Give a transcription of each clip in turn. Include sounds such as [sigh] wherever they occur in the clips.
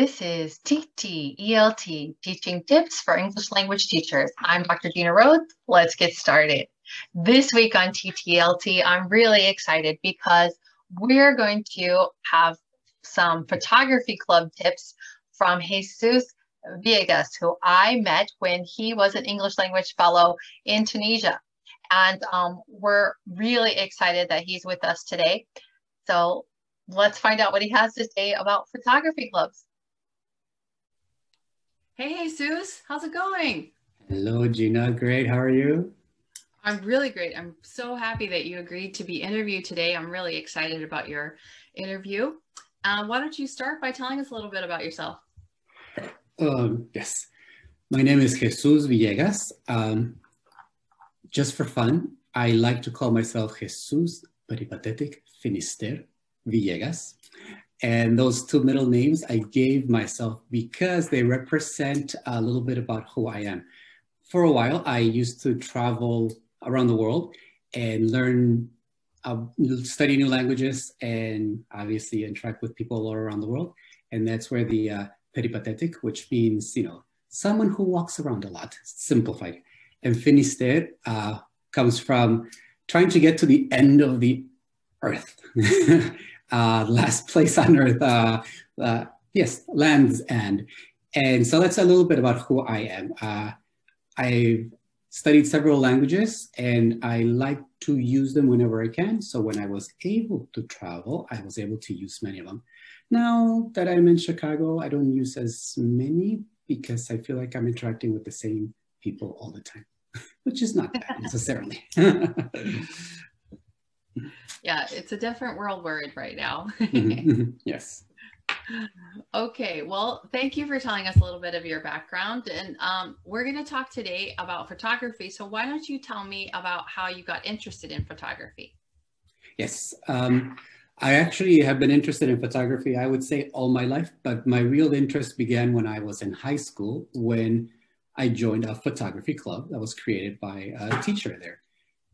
This is TTELT, Teaching Tips for English Language Teachers. I'm Dr. Gina Rhodes. Let's get started. This week on TTELT, I'm really excited because we're going to have some photography club tips from Jesus Villegas, who I met when he was an English language fellow in Tunisia. And um, we're really excited that he's with us today. So let's find out what he has to say about photography clubs. Hey, Jesus, how's it going? Hello, Gina. Great. How are you? I'm really great. I'm so happy that you agreed to be interviewed today. I'm really excited about your interview. Um, why don't you start by telling us a little bit about yourself? Um, yes. My name is Jesus Villegas. Um, just for fun, I like to call myself Jesus Peripatetic Finister Villegas. And those two middle names I gave myself because they represent a little bit about who I am. For a while, I used to travel around the world and learn, uh, study new languages, and obviously interact with people all around the world. And that's where the uh, peripatetic, which means, you know, someone who walks around a lot, simplified. And finister uh, comes from trying to get to the end of the earth. [laughs] uh, [laughs] last place on earth, uh, uh, yes, land's end. And so that's a little bit about who I am. Uh, I've studied several languages and I like to use them whenever I can. So when I was able to travel, I was able to use many of them. Now that I'm in Chicago, I don't use as many because I feel like I'm interacting with the same people all the time, [laughs] which is not bad [laughs] necessarily. Yeah, it's a different world we're in right now. [laughs] yes. [laughs] Okay, well, thank you for telling us a little bit of your background. And um, we're going to talk today about photography. So, why don't you tell me about how you got interested in photography? Yes, um, I actually have been interested in photography, I would say, all my life. But my real interest began when I was in high school when I joined a photography club that was created by a teacher there.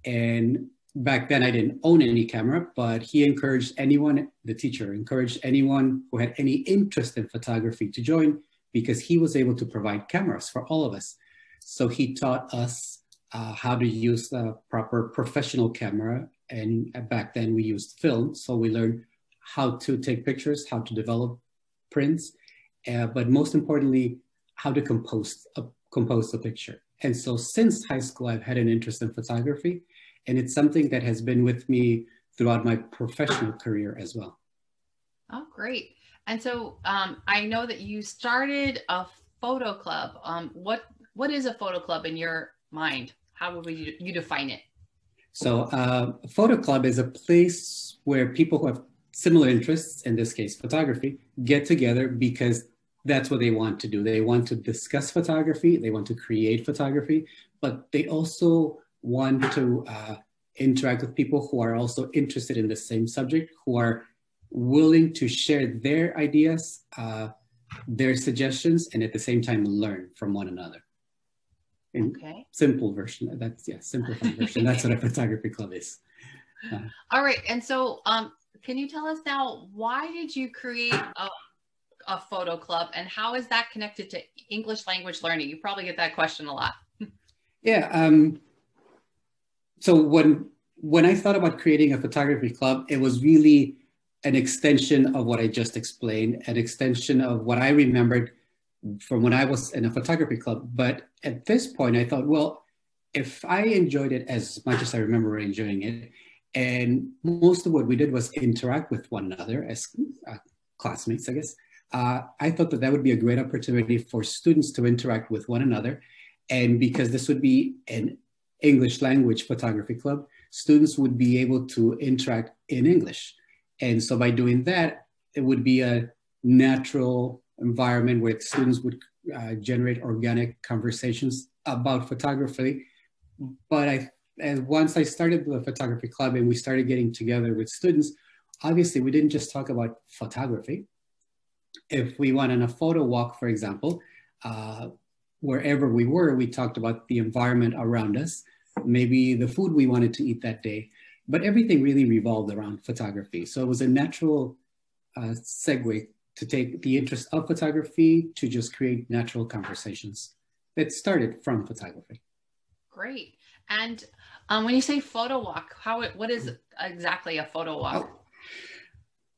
And back then I didn't own any camera, but he encouraged anyone, the teacher encouraged anyone who had any interest in photography to join because he was able to provide cameras for all of us. So he taught us uh, how to use the proper professional camera. And back then we used film. So we learned how to take pictures, how to develop prints, uh, but most importantly, how to compose a, compose a picture. And so since high school, I've had an interest in photography and it's something that has been with me throughout my professional career as well. Oh, great. And so um, I know that you started a photo club. Um, what what is a photo club in your mind? How would you, you define it? So uh, a photo club is a place where people who have similar interests, in this case photography, get together because that's what they want to do. They want to discuss photography, they want to create photography, but they also want to uh, interact with people who are also interested in the same subject, who are willing to share their ideas, uh, their suggestions, and at the same time learn from one another. In okay. Simple version. That's yeah, simplified version. That's what a [laughs] photography club is. Uh, All right, and so um, can you tell us now why did you create a, a photo club, and how is that connected to English language learning? You probably get that question a lot. [laughs] yeah. Um, so when when I thought about creating a photography club, it was really an extension of what I just explained, an extension of what I remembered from when I was in a photography club. But at this point, I thought, well, if I enjoyed it as much as I remember enjoying it, and most of what we did was interact with one another as uh, classmates, I guess, uh, I thought that that would be a great opportunity for students to interact with one another. And because this would be an English language photography club, students would be able to interact in English. And so by doing that, it would be a natural environment where students would uh, generate organic conversations about photography. But I, once I started the photography club and we started getting together with students, obviously we didn't just talk about photography. If we went on a photo walk, for example, uh, wherever we were, we talked about the environment around us maybe the food we wanted to eat that day, but everything really revolved around photography. So it was a natural uh, segue to take the interest of photography to just create natural conversations that started from photography. Great. And um, when you say photo walk, how what is exactly a photo walk?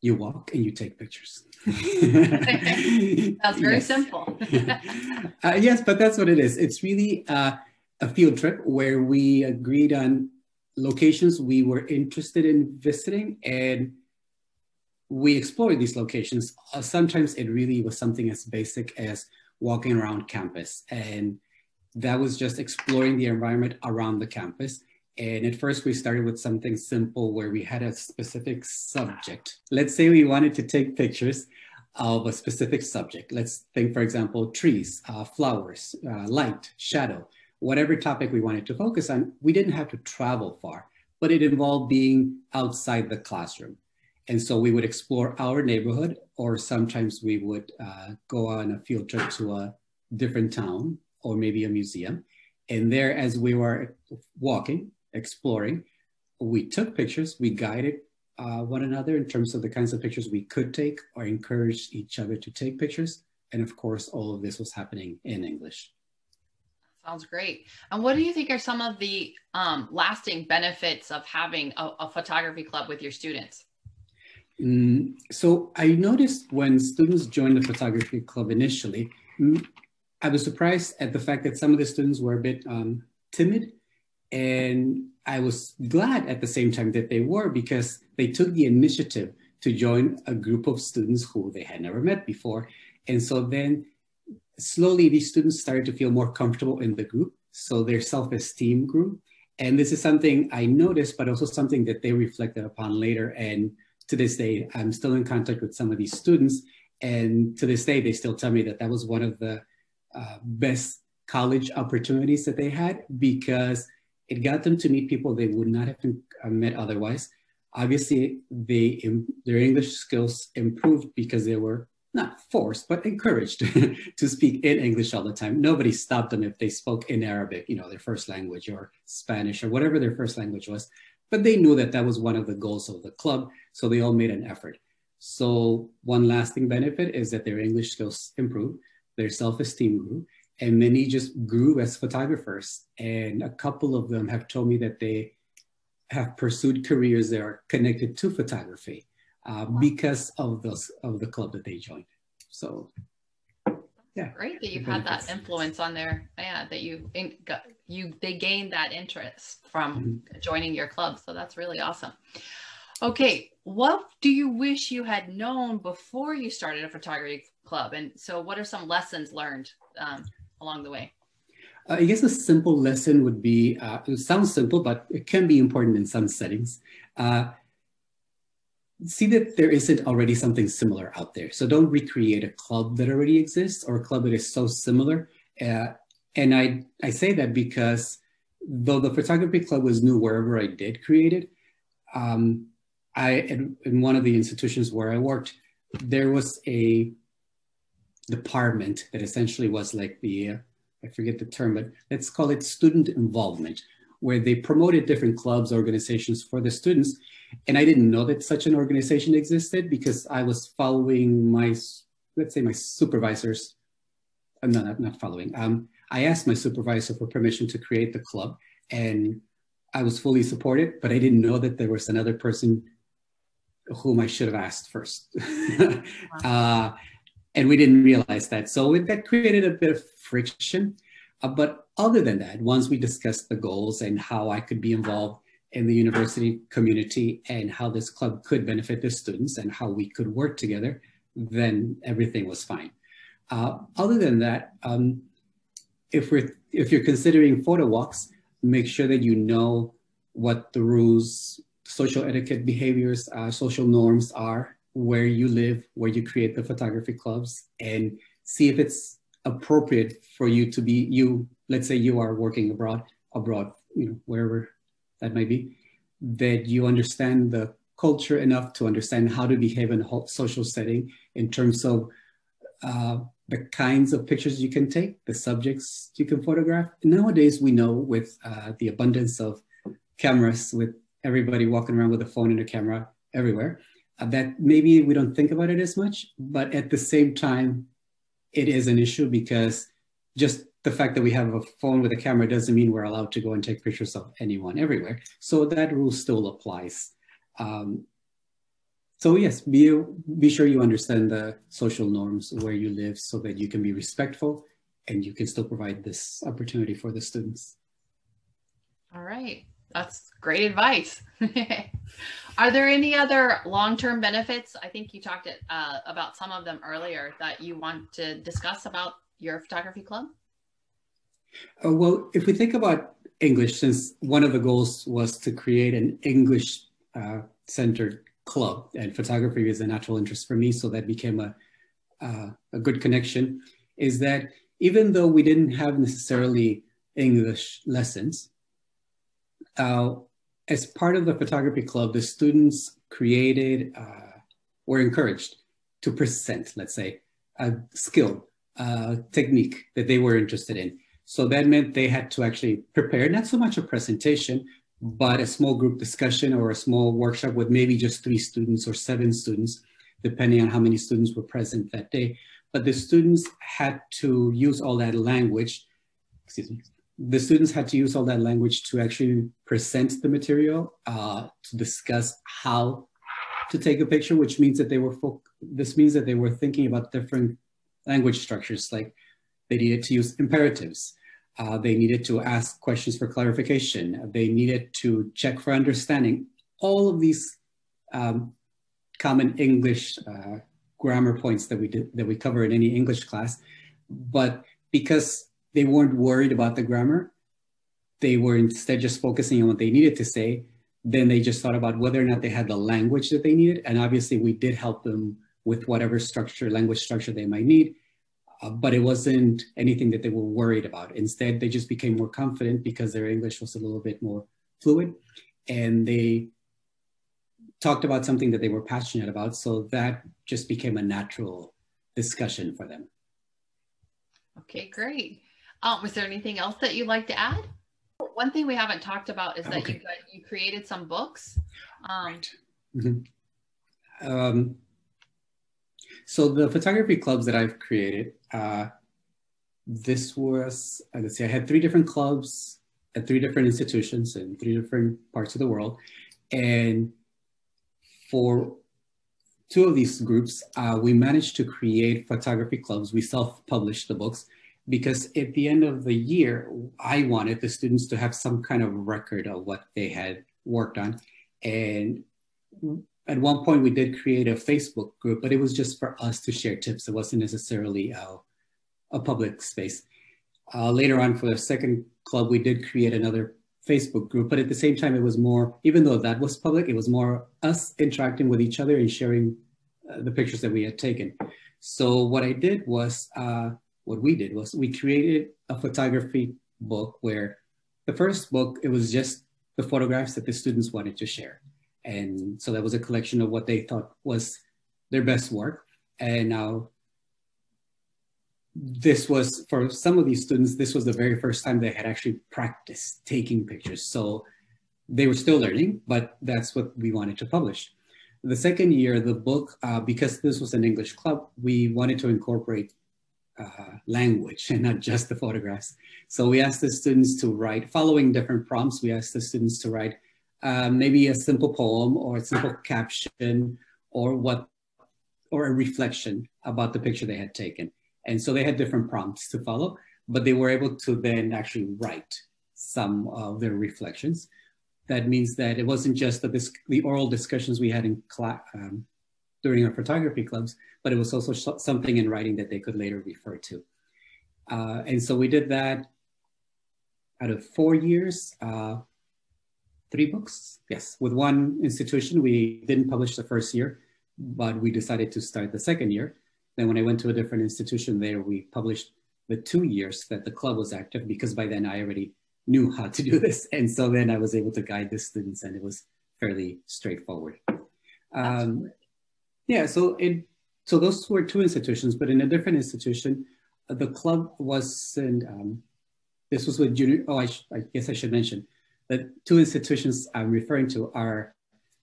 You walk and you take pictures. [laughs] that's very simple. [laughs] uh, yes, but that's what it is. It's really uh, a field trip where we agreed on locations we were interested in visiting and we explored these locations. Uh, sometimes it really was something as basic as walking around campus and that was just exploring the environment around the campus. And at first we started with something simple where we had a specific subject. Let's say we wanted to take pictures of a specific subject. Let's think, for example, trees, uh, flowers, uh, light, shadow, whatever topic we wanted to focus on. We didn't have to travel far, but it involved being outside the classroom. And so we would explore our neighborhood, or sometimes we would uh, go on a field trip to a different town or maybe a museum. And there, as we were walking, exploring, we took pictures, we guided uh, one another in terms of the kinds of pictures we could take or encouraged each other to take pictures. And of course, all of this was happening in English. Sounds great. And what do you think are some of the um, lasting benefits of having a, a, photography club with your students? Mm, so I noticed when students joined the photography club initially, I was surprised at the fact that some of the students were a bit um, timid. And I was glad at the same time that they were because they took the initiative to join a group of students who they had never met before. And so then slowly these students started to feel more comfortable in the group. So their self-esteem grew. And this is something I noticed, but also something that they reflected upon later. And to this day, I'm still in contact with some of these students. And to this day, they still tell me that that was one of the uh, best college opportunities that they had because it got them to meet people they would not have uh, met otherwise. Obviously, they their English skills improved because they were not forced but encouraged [laughs] to speak in English all the time. Nobody stopped them if they spoke in Arabic, you know, their first language or Spanish or whatever their first language was. But they knew that that was one of the goals of the club, so they all made an effort. So one lasting benefit is that their English skills improved their self-esteem grew and many just grew as photographers and a couple of them have told me that they have pursued careers that are connected to photography uh, wow. because of those of the club that they joined so yeah great that you've had that influence on their yeah that you in, got, you they gained that interest from mm-hmm. joining your club so that's really awesome okay what do you wish you had known before you started a photography club. And so, what are some lessons learned um, along the way? Uh, I guess a simple lesson would be uh, it sounds simple, but it can be important in some settings. Uh, see that there isn't already something similar out there. So don't recreate a club that already exists or a club that is so similar. Uh, and I, I say that because though the photography club was new wherever I did create it, um, I in, in one of the institutions where I worked, there was a department that essentially was like the, uh, I forget the term, but let's call it student involvement, where they promoted different clubs, organizations for the students. And I didn't know that such an organization existed because I was following my, let's say my supervisors, uh, no, not, not following. Um, I asked my supervisor for permission to create the club and I was fully supported, but I didn't know that there was another person whom I should have asked first. [laughs] wow. uh, and we didn't realize that. So that created a bit of friction. Uh, but other than that, once we discussed the goals and how I could be involved in the university community and how this club could benefit the students and how we could work together, then everything was fine. Uh, other than that, um, if we're if you're considering photo walks, make sure that you know what the rules, social etiquette behaviors, uh, social norms are where you live, where you create the photography clubs, and see if it's appropriate for you to be you. Let's say you are working abroad, abroad, you know, wherever that may be, that you understand the culture enough to understand how to behave in a social setting in terms of uh, the kinds of pictures you can take, the subjects you can photograph. Nowadays, we know with uh, the abundance of cameras, with everybody walking around with a phone and a camera everywhere, that maybe we don't think about it as much, but at the same time, it is an issue because just the fact that we have a phone with a camera doesn't mean we're allowed to go and take pictures of anyone everywhere. So that rule still applies. Um, so yes, be, be sure you understand the social norms where you live so that you can be respectful and you can still provide this opportunity for the students. All right, that's great advice. [laughs] Are there any other long-term benefits? I think you talked uh, about some of them earlier that you want to discuss about your photography club. Uh, well, if we think about English, since one of the goals was to create an English uh, club and photography is a natural interest for me, so that became a, uh, a good connection, is that even though we didn't have necessarily English lessons, uh, as part of the photography club, the students created, uh, were encouraged to present, let's say, a skill, a technique that they were interested in. So that meant they had to actually prepare, not so much a presentation, but a small group discussion or a small workshop with maybe just three students or seven students, depending on how many students were present that day. But the students had to use all that language, excuse me, the students had to use all that language to actually present the material, uh, to discuss how to take a picture, which means that they were, this means that they were thinking about different language structures, like they needed to use imperatives. Uh, they needed to ask questions for clarification. They needed to check for understanding. All of these um, common English uh, grammar points that we did, that we cover in any English class, but because they weren't worried about the grammar. They were instead just focusing on what they needed to say. Then they just thought about whether or not they had the language that they needed. And obviously we did help them with whatever structure, language structure they might need. Uh, but it wasn't anything that they were worried about. Instead, they just became more confident because their English was a little bit more fluid and they talked about something that they were passionate about. So that just became a natural discussion for them. Okay, great. Um, was there anything else that you'd like to add? One thing we haven't talked about is that okay. you got, you created some books. Um, right. Mm-hmm. Um, so the photography clubs that I've created, uh, this was, uh, let's see, I had three different clubs at three different institutions in three different parts of the world. And for two of these groups, uh, we managed to create photography clubs. We self-published the books because at the end of the year, I wanted the students to have some kind of record of what they had worked on. And at one point we did create a Facebook group, but it was just for us to share tips. It wasn't necessarily a, a public space. Uh, later on for the second club, we did create another Facebook group, but at the same time, it was more, even though that was public, it was more us interacting with each other and sharing uh, the pictures that we had taken. So what I did was uh, what we did was we created a photography book where the first book, it was just the photographs that the students wanted to share. And so that was a collection of what they thought was their best work. And now this was, for some of these students, this was the very first time they had actually practiced taking pictures. So they were still learning, but that's what we wanted to publish. The second year, the book, uh, because this was an English club, we wanted to incorporate uh, language and not just the photographs. So we asked the students to write, following different prompts, we asked the students to write uh, maybe a simple poem or a simple caption or what, or a reflection about the picture they had taken. And so they had different prompts to follow, but they were able to then actually write some of their reflections. That means that it wasn't just the, the oral discussions we had in class, um, during our photography clubs, but it was also something in writing that they could later refer to. Uh, and so we did that out of four years, uh, three books, yes. With one institution, we didn't publish the first year, but we decided to start the second year. Then when I went to a different institution there, we published the two years that the club was active because by then I already knew how to do [laughs] this. And so then I was able to guide the students and it was fairly straightforward. Um, yeah, so it so those were two institutions, but in a different institution, uh, the club was in, um, this was with junior, oh, I, I, guess I should mention that two institutions I'm referring to are,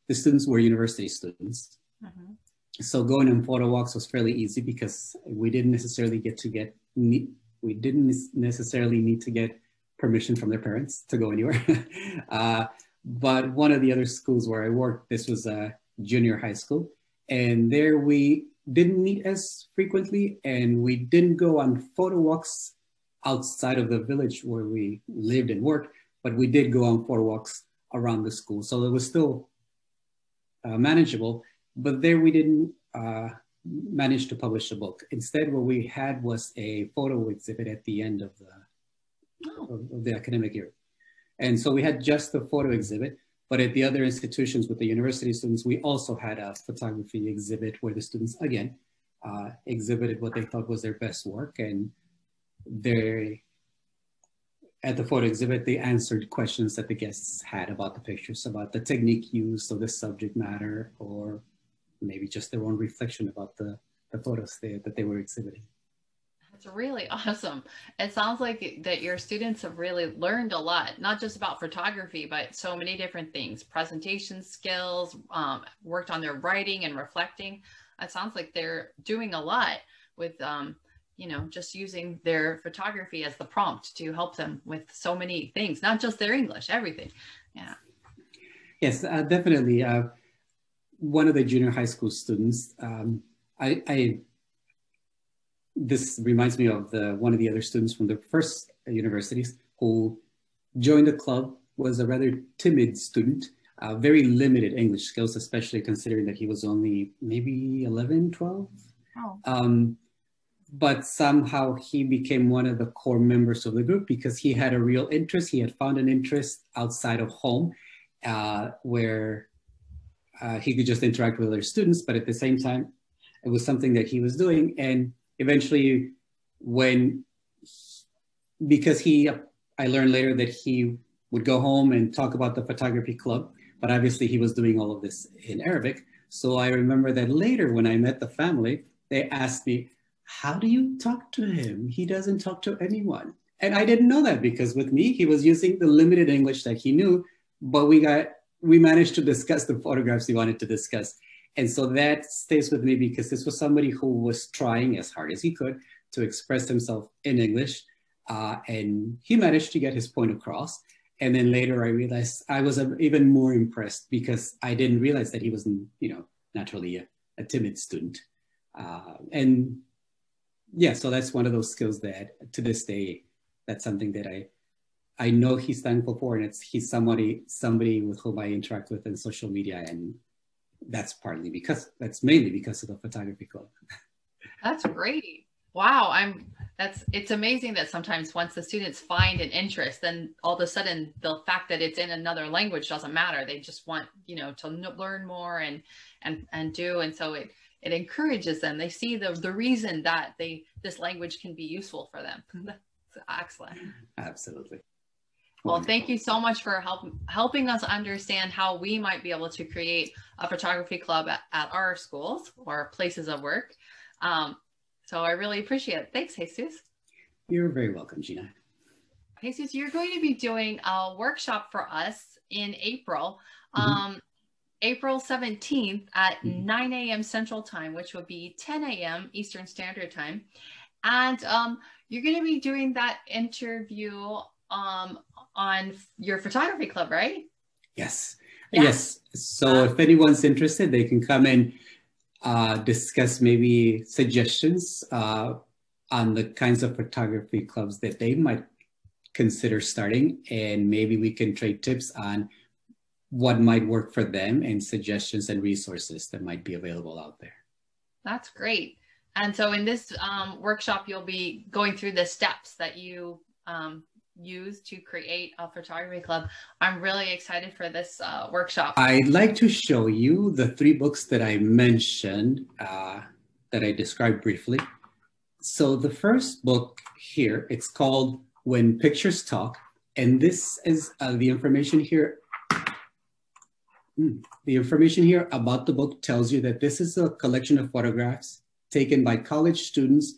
the students were university students. Mm-hmm. So going on photo walks was fairly easy because we didn't necessarily get to get we didn't necessarily need to get permission from their parents to go anywhere. [laughs] uh, but one of the other schools where I worked, this was a junior high school, and there we didn't meet as frequently, and we didn't go on photo walks outside of the village where we lived and worked, but we did go on photo walks around the school. So it was still uh, manageable, but there we didn't uh, manage to publish a book. Instead, what we had was a photo exhibit at the end of the, oh. of, of the academic year. And so we had just the photo exhibit, but at the other institutions with the university students, we also had a photography exhibit where the students, again, uh, exhibited what they thought was their best work. And they, at the photo exhibit, they answered questions that the guests had about the pictures, about the technique used or the subject matter, or maybe just their own reflection about the, the photos they, that they were exhibiting. It's really [laughs] awesome. It sounds like that your students have really learned a lot, not just about photography, but so many different things, presentation skills, um, worked on their writing and reflecting. It sounds like they're doing a lot with, um, you know, just using their photography as the prompt to help them with so many things, not just their English, everything. Yeah. Yes, uh, definitely. Uh, one of the junior high school students, um, I, I this reminds me of the one of the other students from the first universities who joined the club was a rather timid student uh, very limited english skills especially considering that he was only maybe 11 12 oh. um, but somehow he became one of the core members of the group because he had a real interest. He had found an interest outside of home uh, where uh, he could just interact with other students but at the same time it was something that he was doing. And eventually when because he i learned later that he would go home and talk about the photography club but obviously he was doing all of this in arabic. So i remember that later when i met the family they asked me how do you talk to him? He doesn't talk to anyone. And i didn't know that because with me he was using the limited english that he knew but we got we managed to discuss the photographs he wanted to discuss and so that stays with me because this was somebody who was trying as hard as he could to express himself in English. Uh, and he managed to get his point across. And then later I realized I was even more impressed because I didn't realize that he wasn't, you know, naturally a, a timid student. Uh, and yeah, so that's one of those skills that to this day, that's something that I, I know he's thankful for, and it's he's somebody somebody with whom I interact with in social media, and that's partly because that's mainly because of the photography club. that's great. Wow, I'm that's it's amazing that sometimes once the students find an interest, then all of a sudden the fact that it's in another language doesn't matter. They just want you know to learn more and and and do, and so it it encourages them. They see the the reason that they this language can be useful for them. [laughs] that's excellent. Absolutely. Well, thank you so much for help, helping us understand how we might be able to create a photography club at, at our schools or places of work. Um, so I really appreciate it. Thanks, Jesus. You're very welcome, Gina. Jesus, you're going to be doing a workshop for us in April, mm-hmm. um, April 17th at mm-hmm. 9 a.m. Central Time, which will be 10 a.m. Eastern Standard Time. And um, you're going to be doing that interview um, on your photography club, right? Yes. Yeah. Yes. So uh, if anyone's interested, they can come and uh, discuss maybe suggestions uh, on the kinds of photography clubs that they might consider starting. And maybe we can trade tips on what might work for them and suggestions and resources that might be available out there. That's great. And so in this um, workshop, you'll be going through the steps that you um, use to create a photography club. I'm really excited for this uh, workshop. I'd like to show you the three books that I mentioned uh, that I described briefly. So the first book here, it's called When Pictures Talk. And this is uh, the information here. Mm, the information here about the book tells you that this is a collection of photographs taken by college students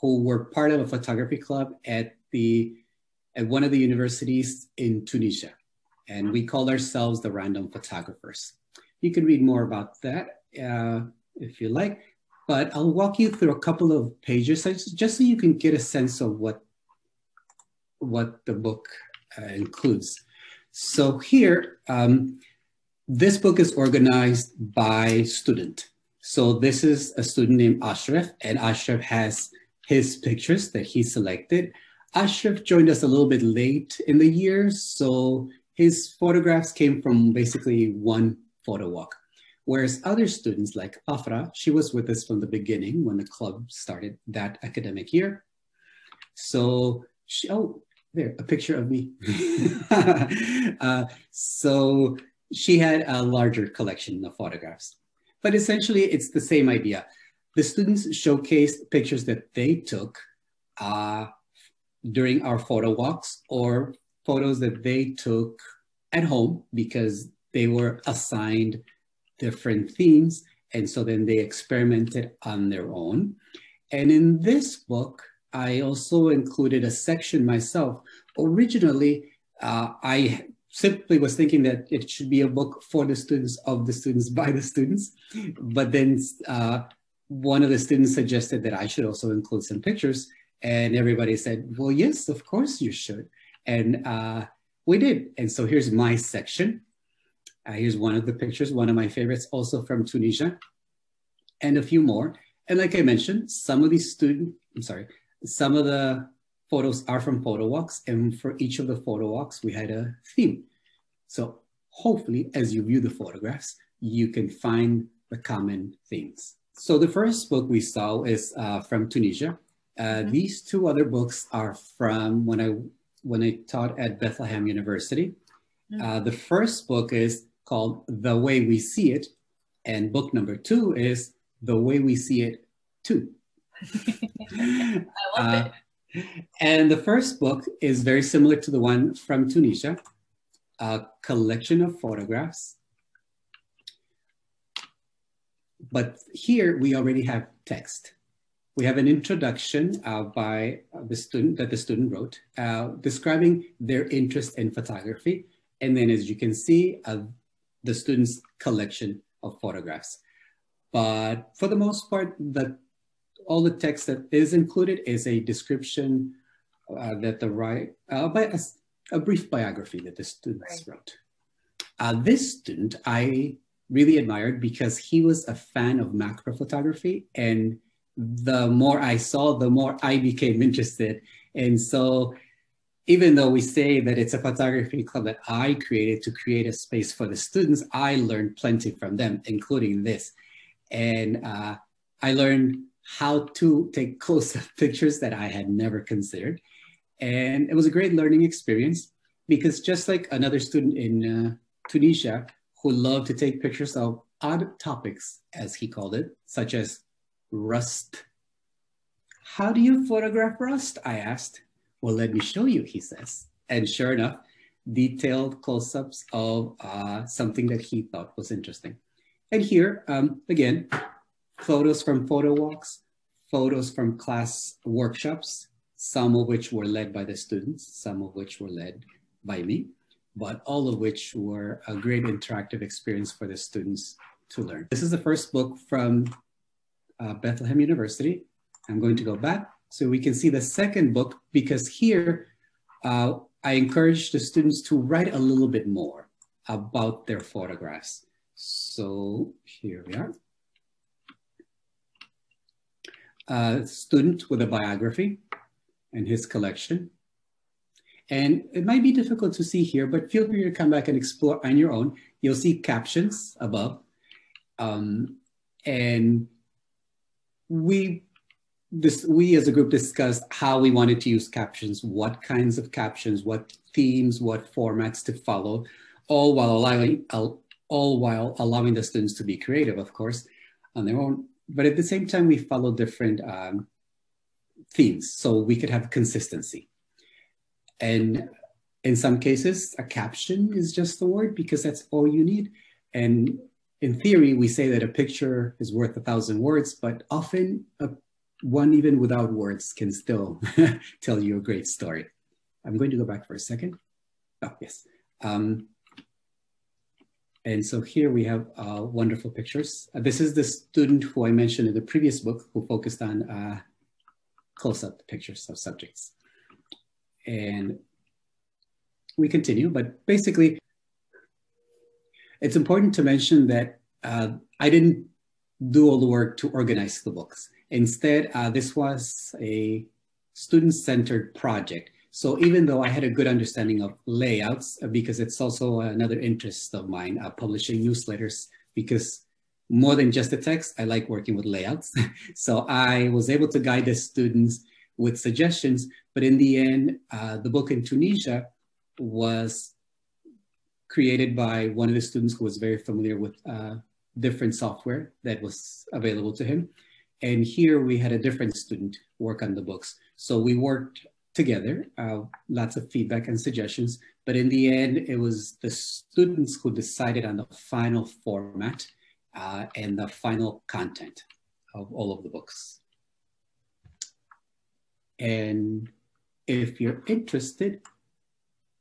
who were part of a photography club at the at one of the universities in Tunisia. And we call ourselves the Random Photographers. You can read more about that uh, if you like, but I'll walk you through a couple of pages just so you can get a sense of what, what the book uh, includes. So here, um, this book is organized by student. So this is a student named Ashraf, and Ashraf has his pictures that he selected. Ashraf joined us a little bit late in the year, so his photographs came from basically one photo walk. Whereas other students like Afra, she was with us from the beginning when the club started that academic year. So she, oh, there, a picture of me. [laughs] uh, so she had a larger collection of photographs. But essentially, it's the same idea. The students showcased pictures that they took uh, during our photo walks or photos that they took at home because they were assigned different themes. And so then they experimented on their own. And in this book, I also included a section myself. Originally, uh, I simply was thinking that it should be a book for the students, of the students, [laughs] by the students. But then uh, one of the students suggested that I should also include some pictures. And everybody said, well, yes, of course you should. And uh, we did. And so here's my section. Uh, here's one of the pictures, one of my favorites, also from Tunisia, and a few more. And like I mentioned, some of these students, I'm sorry, some of the photos are from photo walks. And for each of the photo walks, we had a theme. So hopefully, as you view the photographs, you can find the common themes. So the first book we saw is uh, from Tunisia. Uh, mm -hmm. These two other books are from when I when I taught at Bethlehem University. Mm -hmm. uh, the first book is called The Way We See It, and book number two is The Way We See It Too. [laughs] I love it. Uh, and the first book is very similar to the one from Tunisia, a collection of photographs. But here we already have text. We have an introduction uh, by the student that the student wrote uh, describing their interest in photography. And then as you can see, uh, the student's collection of photographs. But for the most part, the all the text that is included is a description uh, that the right, uh, by a, a, brief biography that the students right. wrote. Uh, this student I really admired because he was a fan of macro photography and the more I saw, the more I became interested. And so even though we say that it's a photography club that I created to create a space for the students, I learned plenty from them, including this. And uh, I learned how to take close-up [laughs] pictures that I had never considered. And it was a great learning experience because just like another student in uh, Tunisia who loved to take pictures of odd topics, as he called it, such as rust. How do you photograph rust? I asked. Well, let me show you, he says. And sure enough, detailed close-ups of uh, something that he thought was interesting. And here, um, again, photos from photo walks, photos from class workshops, some of which were led by the students, some of which were led by me, but all of which were a great interactive experience for the students to learn. This is the first book from uh, Bethlehem University. I'm going to go back so we can see the second book because here uh, I encourage the students to write a little bit more about their photographs. So here we are a student with a biography and his collection. And it might be difficult to see here, but feel free to come back and explore on your own. You'll see captions above. Um, and we, this, we as a group discussed how we wanted to use captions, what kinds of captions, what themes, what formats to follow, all while allowing, all while allowing the students to be creative, of course, on their own but at the same time, we follow different um, themes so we could have consistency. And in some cases, a caption is just the word because that's all you need. And in theory, we say that a picture is worth a thousand words, but often a, one even without words can still [laughs] tell you a great story. I'm going to go back for a second. Oh, yes. Um, And so here we have uh, wonderful pictures. Uh, this is the student who I mentioned in the previous book who focused on uh, close-up pictures of subjects. And we continue, but basically, it's important to mention that uh, I didn't do all the work to organize the books. Instead, uh, this was a student-centered project. So even though I had a good understanding of layouts, uh, because it's also another interest of mine, uh, publishing newsletters, because more than just the text, I like working with layouts. [laughs] so I was able to guide the students with suggestions, but in the end, uh, the book in Tunisia was created by one of the students who was very familiar with uh, different software that was available to him. And here we had a different student work on the books. So we worked together, uh, lots of feedback and suggestions, but in the end, it was the students who decided on the final format uh, and the final content of all of the books. And if you're interested,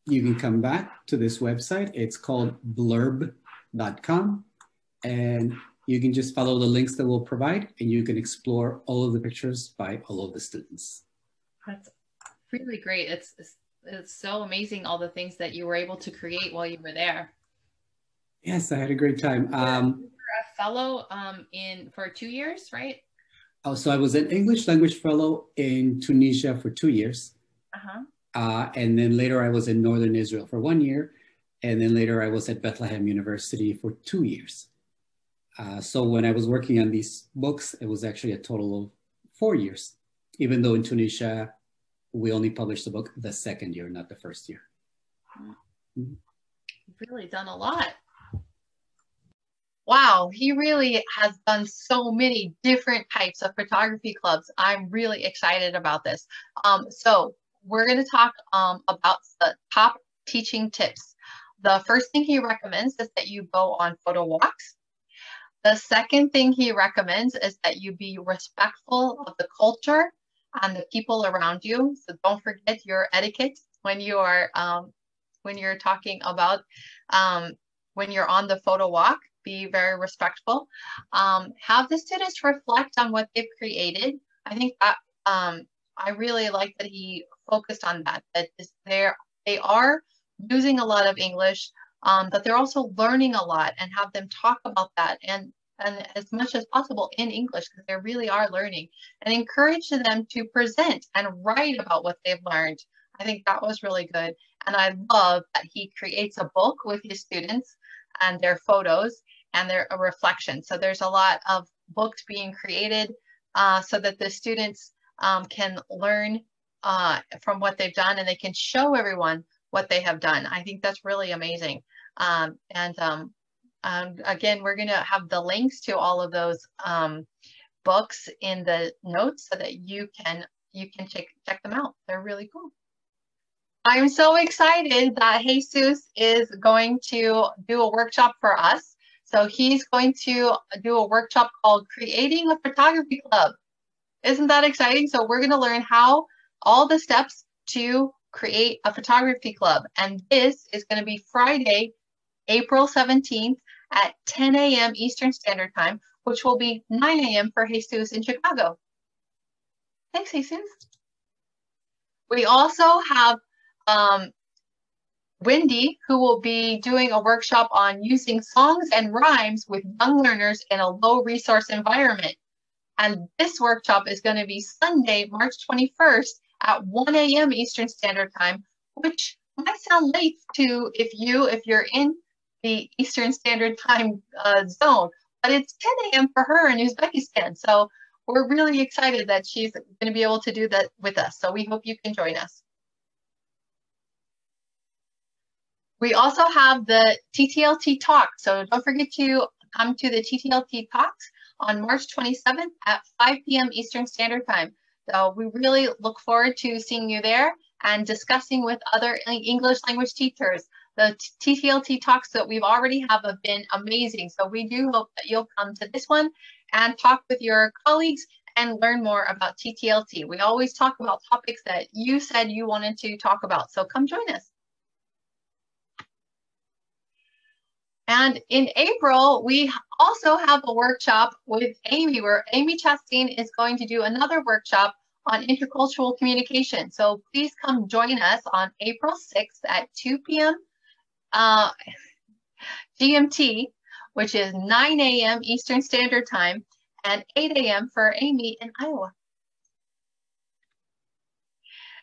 you can come back to this website. It's called blurb.com and you can just follow the links that we'll provide and you can explore all of the pictures by all of the students. That's really great. It's, it's, it's so amazing all the things that you were able to create while you were there. Yes, I had a great time. Um, you were a fellow um, in for two years, right? Oh, so I was an English language fellow in Tunisia for two years. Uh-huh. Uh, and then later I was in Northern Israel for one year. And then later I was at Bethlehem University for two years. Uh, so when I was working on these books, it was actually a total of four years, even though in Tunisia, we only published the book the second year, not the first year. Really done a lot. Wow, he really has done so many different types of photography clubs. I'm really excited about this. Um, so we're going to talk um, about the top teaching tips. The first thing he recommends is that you go on photo walks. The second thing he recommends is that you be respectful of the culture and the people around you. So don't forget your etiquette when you are um, when you're talking about um, when you're on the photo walk. Be very respectful. Um, have the students reflect on what they've created. I think that um, I really like that he focused on that. That is there they are using a lot of English, um, but they're also learning a lot and have them talk about that and and as much as possible in English because they really are learning and encourage them to present and write about what they've learned. I think that was really good. And I love that he creates a book with his students and their photos and their reflection. So there's a lot of books being created uh, so that the students um, can learn uh, from what they've done and they can show everyone what they have done. I think that's really amazing. Um, and um, um, again, we're going to have the links to all of those um, books in the notes so that you can you can check check them out. They're really cool. I'm so excited that Jesus is going to do a workshop for us. So he's going to do a workshop called Creating a Photography Club. Isn't that exciting? So we're going to learn how all the steps to create a photography club. And this is going to be Friday, April 17th at 10 a.m. Eastern Standard Time, which will be 9 a.m. for Jesus in Chicago. Thanks, Jesus. We also have um, Wendy, who will be doing a workshop on using songs and rhymes with young learners in a low resource environment. And this workshop is going to be Sunday, March 21st at 1 a.m. Eastern Standard Time, which might sound late to if you, if you're in the Eastern Standard Time uh, zone, but it's 10 a.m. for her in Uzbekistan. So we're really excited that she's going to be able to do that with us. So we hope you can join us. We also have the TTLT talk. So don't forget to come to the TTLT talks on March 27th at 5 p.m. Eastern Standard Time. So we really look forward to seeing you there and discussing with other English language teachers. The TTLT talks that we've already have have been amazing. So we do hope that you'll come to this one and talk with your colleagues and learn more about TTLT. We always talk about topics that you said you wanted to talk about. So come join us. And in April, we also have a workshop with Amy where Amy Chastain is going to do another workshop on intercultural communication. So please come join us on April 6th at 2 p.m. Uh, GMT, which is 9 a.m. Eastern Standard Time and 8 a.m. for Amy in Iowa.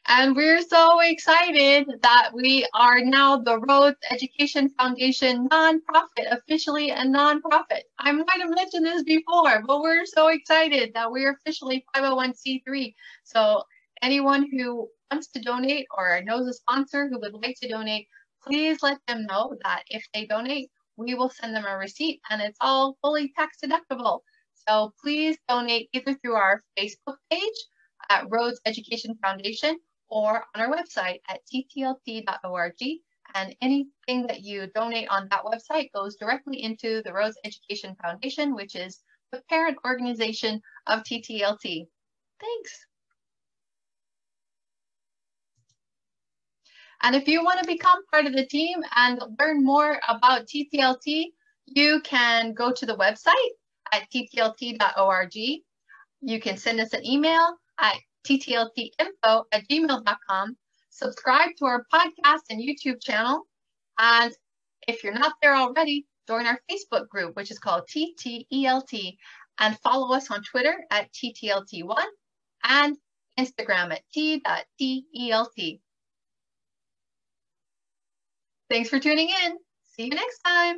And we're so excited that we are now the Rhodes Education Foundation nonprofit, officially a nonprofit. I might have mentioned this before, but we're so excited that we're officially 501c3. So anyone who wants to donate or knows a sponsor who would like to donate, please let them know that if they donate, we will send them a receipt and it's all fully tax deductible. So please donate either through our Facebook page at Rhodes Education Foundation or on our website at ttlt.org. And anything that you donate on that website goes directly into the Rhodes Education Foundation, which is the parent organization of TTLT. Thanks. And if you want to become part of the team and learn more about TTLT, you can go to the website at ttlt.org. You can send us an email at ttltinfo at gmail.com. Subscribe to our podcast and YouTube channel. And if you're not there already, join our Facebook group, which is called TTELT, and follow us on Twitter at TTLT1 and Instagram at t.telt. Thanks for tuning in. See you next time.